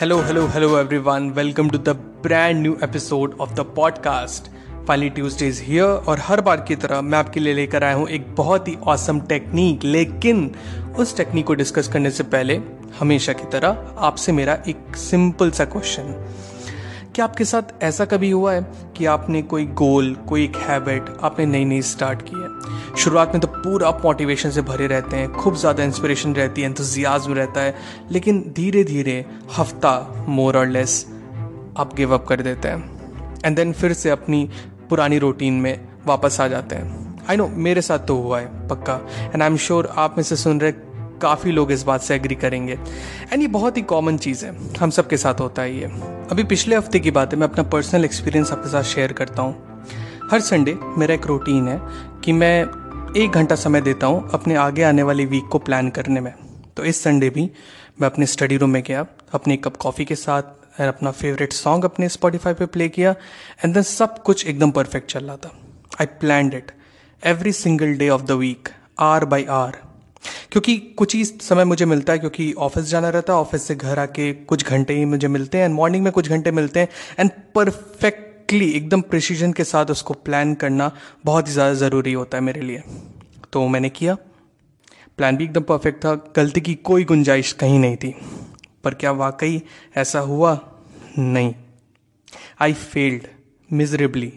Hello, hello hello everyone. Welcome to the brand new episode of the podcast finally Tuesday is here और हर बार की तरह मैं आपके लिए लेकर आया हूँ एक बहुत ही औसम टेक्निक लेकिन उस टेक्निक को डिस्कस करने से पहले हमेशा की तरह आपसे मेरा एक सिंपल सा क्वेश्चन क्या आपके साथ ऐसा कभी हुआ है कि आपने कोई गोल, कोई एक हैबिट आपने नई नई स्टार्ट की है? शुरुआत में तो पूरा आप मोटिवेशन से भरे रहते हैं, खूब ज़्यादा इंस्पिरेशन रहती है इंतजियाज़म रहता है, लेकिन धीरे धीरे हफ़्ता मोर और लेस आप गिव अप कर देते हैं। एंड देन फिर से अपनी पुरानी रूटीन में वापस आ जाते हैं। आई नो मेरे साथ तो हुआ है, पक्का। एंड आई एम श्योर आप में से सुन रहे काफ़ी लोग इस बात से एग्री करेंगे। एंड ये बहुत ही कॉमन चीज़ है। हम सब के साथ होता है ये। अभी पिछले हफ़्ते की बात है, मैं अपना पर्सनल एक्सपीरियंस आपके साथ शेयर करता हूँ। हर संडे मेरा एक रूटीन है कि मैं एक घंटा समय देता हूँ अपने आगे आने वाले वीक को प्लान करने में। तो इस संडे भी मैं अपने स्टडी रूम में गया, अपने कप कॉफ़ी के साथ एंड अपना फेवरेट सॉन्ग अपने स्पॉटिफाई पे प्ले किया एंड देन सब कुछ एकदम परफेक्ट चल रहा था। I plan it every single day of the week hour by hour क्योंकि कुछ ही समय मुझे मिलता है, क्योंकि ऑफ़िस जाना रहता है, ऑफ़िस से घर आके कुछ घंटे ही मुझे मिलते हैं एंड मॉर्निंग में कुछ घंटे मिलते हैं एंड परफेक्टली एकदम प्रिसीजन के साथ उसको प्लान करना बहुत ही ज़्यादा ज़रूरी होता है मेरे लिए। तो मैंने किया। प्लान भी एकदम परफेक्ट था, गलती की कोई गुंजाइश कहीं नहीं थी। पर क्या वाकई ऐसा हुआ? नहीं। आई फेल्ड मिजरेबली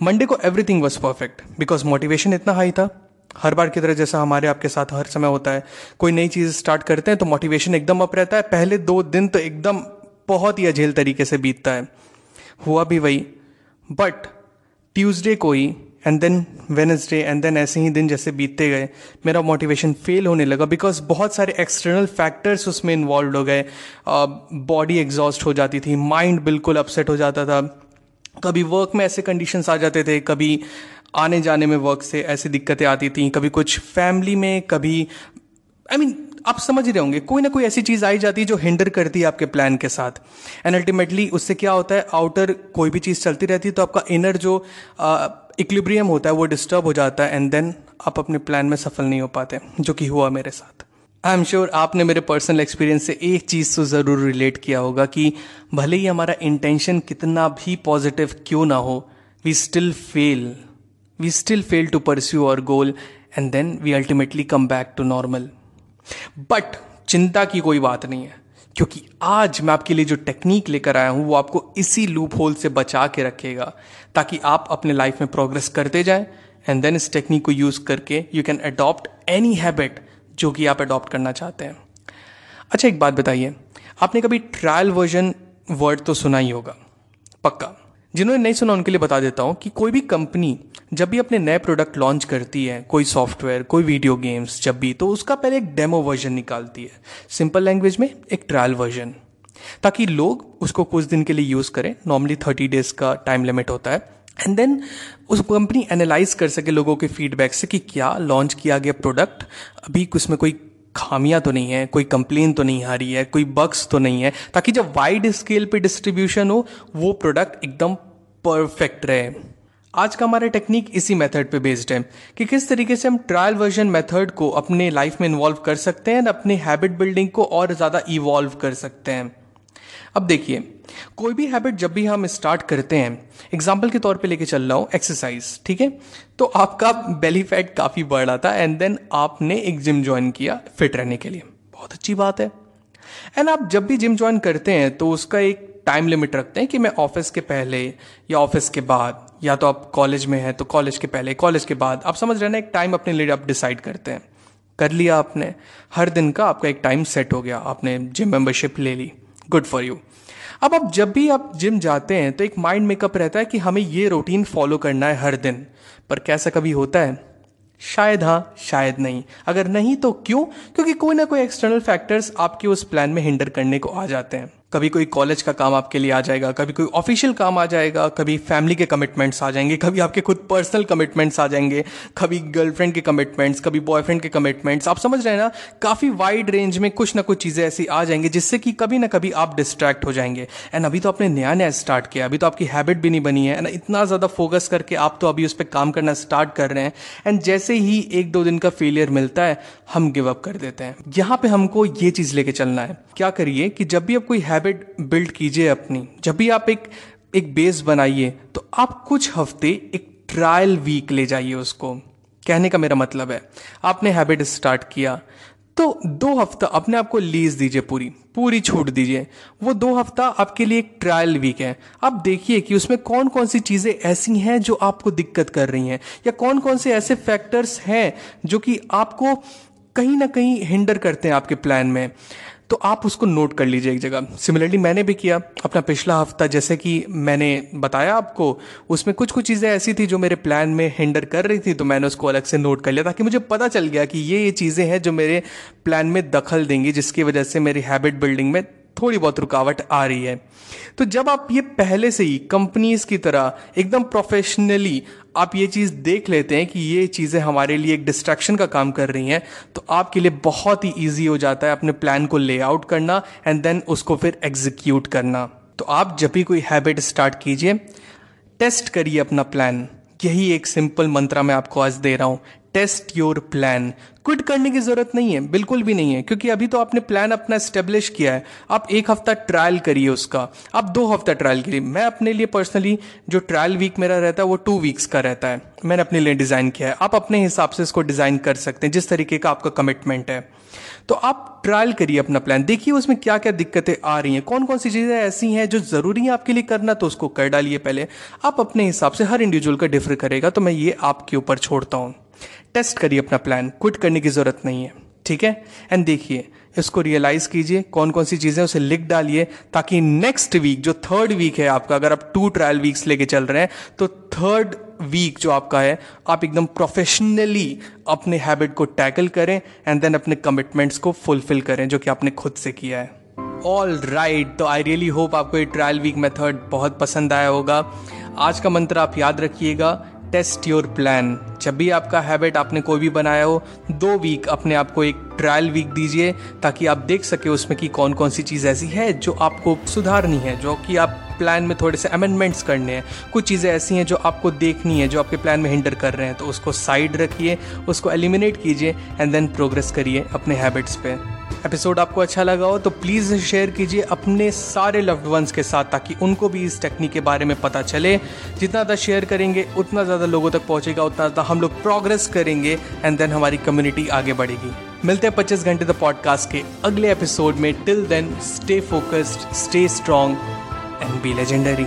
मंडे को everything was perfect because motivation इतना हाई था। हर बार की तरह जैसा हमारे आपके साथ हर समय होता है, कोई नई चीज़ स्टार्ट करते हैं तो मोटिवेशन एकदम अप रहता है। पहले दो दिन तो एकदम बहुत ही अझेल तरीके से बीतता है। हुआ भी वही। बट ट्यूसडे को ही and then Wednesday and then ऐसे ही दिन जैसे बीतते गए, मेरा मोटिवेशन फेल होने लगा बिकॉज़ बहुत सारे एक्सटर्नल फैक्टर्स उसमें इन्वॉल्व हो गए। बॉडी एग्जॉस्ट हो जाती थी माइंड बिल्कुल अपसेट हो जाता था। कभी वर्क में ऐसे कंडीशंस आ जाते थे कभी आने जाने में वर्क से ऐसी दिक्कतें आती थी कभी कुछ फैमिली में कभी आई I मीन mean, आप समझ रहे होंगे कोई ना कोई ऐसी चीज़ आई जाती है जो हिंडर करती है आपके प्लान के साथ। एंड अल्टीमेटली उससे क्या होता है आउटर कोई भी चीज़ चलती रहती है तो आपका इनर जो इक्लिब्रियम होता है वो डिस्टर्ब हो जाता है एंड देन आप अपने प्लान में सफल नहीं हो पाते जो कि हुआ मेरे साथ। आई एम श्योर आपने मेरे पर्सनल एक्सपीरियंस से एक चीज़ तो ज़रूर रिलेट किया होगा कि भले ही हमारा इंटेंशन कितना भी पॉजिटिव क्यों ना हो we still fail we still fail to pursue our goal and then we ultimately come back to normal but चिंता की कोई बात नहीं है, क्योंकि आज मैं आपके लिए जो टेक्निक लेकर आया हूँ वो आपको इसी लूप होल से बचा के रखेगा, ताकि आप अपने लाइफ में प्रोग्रेस करते जाएँ एंड देन इस टेक्निक को यूज़ करके you can adopt any habit जो कि आप अडॉप्ट करना चाहते हैं। अच्छा एक बात बताइए। आपने कभी ट्रायल वर्जन वर्ड तो सुना ही होगा। पक्का। जिन्होंने नहीं सुना, उनके लिए बता देता हूँ कि कोई भी कंपनी जब भी अपने नए प्रोडक्ट लॉन्च करती है, कोई सॉफ्टवेयर कोई वीडियो गेम्स जब भी तो उसका पहले एक डेमो वर्जन निकालती है। सिंपल लैंग्वेज में एक ट्रायल वर्जन ताकि लोग उसको कुछ दिन के लिए यूज़ करें। नॉर्मली थर्टी डेज़ का टाइम लिमिट होता है। एंड देन उस कंपनी एनालाइज कर सके लोगों के फीडबैक से कि क्या लॉन्च किया गया प्रोडक्ट अभी उसमें कोई खामियाँ तो नहीं है, कोई कंप्लेन तो नहीं आ रही है, कोई बग्स तो नहीं है, ताकि जब वाइड स्केल पे डिस्ट्रीब्यूशन हो, वो प्रोडक्ट एकदम परफेक्ट रहे। आज का हमारा टेक्निक इसी मेथड पे बेस्ड है कि किस तरीके से हम ट्रायल वर्जन मेथड को अपने लाइफ में इन्वॉल्व कर सकते हैं अपने हैबिट बिल्डिंग को और ज़्यादा इवॉल्व कर सकते हैं। अब देखिए, कोई भी हैबिट जब भी हम स्टार्ट करते हैं एग्ज़ाम्पल के तौर पे लेके चल रहा हूँ एक्सरसाइज ठीक है? तो आपका बेली फैट काफ़ी बढ़ रहा था एंड देन आपने एक जिम ज्वाइन किया फिट रहने के लिए। बहुत अच्छी बात है। एंड आप जब भी जिम ज्वाइन करते हैं तो उसका एक टाइम लिमिट रखते हैं कि मैं ऑफ़िस के पहले या ऑफ़िस के बाद, या तो आप कॉलेज में हैं तो कॉलेज के पहले कॉलेज के बाद, आप समझ रहे हैं एक टाइम अपने लिए आप डिसाइड करते हैं। कर लिया आपने, हर दिन का आपका एक टाइम सेट हो गया, आपने जिम मेंबरशिप ले ली। गुड फॉर यू अब आप जब भी आप जिम जाते हैं तो एक माइंड मेकअप रहता है कि हमें ये रूटीन फॉलो करना है हर दिन। पर कैसा कभी होता है? शायद हाँ शायद नहीं। अगर नहीं तो क्यों? क्योंकि कोई ना कोई एक्सटर्नल फैक्टर्स आपके उस प्लान में हिंडर करने को आ जाते हैं। कभी कोई कॉलेज का काम आपके लिए आ जाएगा, कभी कोई ऑफिशियल काम आ जाएगा, कभी फैमिली के कमिटमेंट्स आ जाएँगे, कभी आपके खुद पर्सनल कमिटमेंट्स आ जाएँगे, कभी गर्लफ्रेंड के कमिटमेंट्स कभी बॉयफ्रेंड के कमिटमेंट्स आप समझ रहे हैं ना? काफ़ी वाइड रेंज में कुछ ना कुछ चीज़ें ऐसी आ जाएँगी जिससे कि कभी ना कभी आप डिस्ट्रैक्ट हो जाएँगे। एंड अभी तो आपने नया नया स्टार्ट किया, अभी तो आपकी हैबिट भी नहीं बनी है। एंड इतना ज़्यादा फोकस करके आप तो अभी उस पर काम करना स्टार्ट कर रहे हैं। एंड जैसे ही एक दो दिन का फेलियर मिलता है, हम गिव अप कर देते हैं। यहाँ पे हमको ये चीज़ लेके चलना है। क्या करिए कि जब भी आप कोई हैबिट बिल्ड कीजिए अपनी। जब भी आप एक एक बेस बनाइए तो आप कुछ हफ़्ते एक ट्रायल वीक ले जाइए उसको। कहने का मेरा मतलब है, आपने हैबिट स्टार्ट किया तो दो हफ़्ता अपने आप को लीज दीजिए पूरी पूरी छूट दीजिए। वो दो हफ़्ता आपके लिए एक ट्रायल वीक है। आप देखिए कि उसमें कौन कौन सी चीज़ें ऐसी हैं जो आपको दिक्कत कर रही हैं, या कौन कौन से ऐसे फैक्टर्स हैं जो कि आपको कहीं ना कहीं हिंडर करते हैं आपके प्लान में। तो आप उसको नोट कर लीजिए एक जगह। सिमिलरली मैंने भी किया अपना पिछला हफ़्ता, जैसे कि मैंने बताया आपको, उसमें कुछ कुछ चीज़ें ऐसी थी जो मेरे प्लान में हिंडर कर रही थी तो मैंने उसको अलग से नोट कर लिया ताकि मुझे पता चल गया कि ये ये चीज़ें हैं जो मेरे प्लान में दखल देंगी, जिसकी वजह से मेरी हैबिट बिल्डिंग में थोड़ी बहुत रुकावट आ रही है। तो जब आप ये पहले से ही कंपनीज़ की तरह एकदम प्रोफेशनली आप ये चीज़ देख लेते हैं कि ये चीज़ें हमारे लिए एक डिस्ट्रैक्शन का काम कर रही हैं तो आपके लिए बहुत ही ईजी हो जाता है अपने प्लान को ले आउट करना एंड देन उसको फिर एग्जीक्यूट करना। तो आप जब भी कोई हैबिट स्टार्ट कीजिए टेस्ट करिए अपना प्लान यही एक सिंपल मंत्रा मैं आपको आज दे रहा हूँ। Test your plan. क्विट करने की ज़रूरत नहीं है, बिल्कुल भी नहीं है, क्योंकि अभी तो आपने प्लान अपना स्टेब्लिश किया है। आप एक हफ़्ता ट्रायल करिए उसका। आप दो हफ़्ता ट्रायल करिए। मैं अपने लिए पर्सनली जो ट्रायल वीक मेरा रहता है, वो टू वीक्स का रहता है। मैंने अपने लिए डिज़ाइन किया है। आप अपने हिसाब से इसको डिज़ाइन कर सकते हैं, जिस तरीके का आपका कमिटमेंट है। तो आप ट्रायल करिए अपना प्लान। देखिए उसमें क्या क्या दिक्कतें आ रही हैं। कौन कौन सी चीज़ें ऐसी हैं जो ज़रूरी है आपके लिए करना तो उसको कर डालिए पहले। आप अपने हिसाब से हर इंडिविजुअल का डिफर करेगा तो मैं ये आपके ऊपर छोड़ता हूँ। टेस्ट करिए अपना प्लान क्विट करने की ज़रूरत नहीं है. ठीक है? एंड देखिए, इसको रियलाइज़ कीजिए कौन कौन सी चीज़ें उसे लिख डालिए ताकि नेक्स्ट वीक जो थर्ड वीक है आपका, अगर आप टू ट्रायल वीक्स लेके चल रहे हैं तो थर्ड वीक जो आपका है, आप एकदम प्रोफेशनली अपने हैबिट को टैकल करें एंड देन अपने कमिटमेंट्स को फुलफिल करें, जो कि आपने खुद से किया है. ऑल राइट तो आई रियली होप आपको ये ट्रायल वीक मेथड बहुत पसंद आया होगा. आज का मंत्र आप याद रखिएगा. Test your plan. जब भी आपका हैबिट आपने कोई भी बनाया हो, दो वीक अपने आप को एक ट्रायल वीक दीजिए, ताकि आप देख सके उसमें कि कौन कौन सी चीज़ ऐसी है जो आपको सुधारनी है, जो कि आप प्लान में थोड़े से अमेंडमेंट्स करने हैं। कुछ चीज़ें ऐसी हैं जो आपको देखनी है, जो आपके प्लान में हिंडर कर रहे हैं तो उसको साइड रखिए, उसको एलिमिनेट कीजिए एंड देन प्रोग्रेस करिए अपने हैबिट्स पे। एपिसोड आपको अच्छा लगा हो तो प्लीज़ शेयर कीजिए अपने सारे लव्ड वंस के साथ ताकि उनको भी इस टेक्निक के बारे में पता चले। जितना ज़्यादा शेयर करेंगे, उतना ज़्यादा लोगों तक पहुंचेगा, उतना ज़्यादा हम लोग प्रोग्रेस करेंगे एंड देन हमारी कम्युनिटी आगे बढ़ेगी। मिलते हैं पच्चीस घंटे द पॉडकास्ट के अगले एपिसोड में। Till then stay focused stay strong and be legendary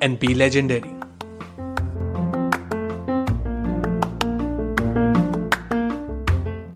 and be legendary.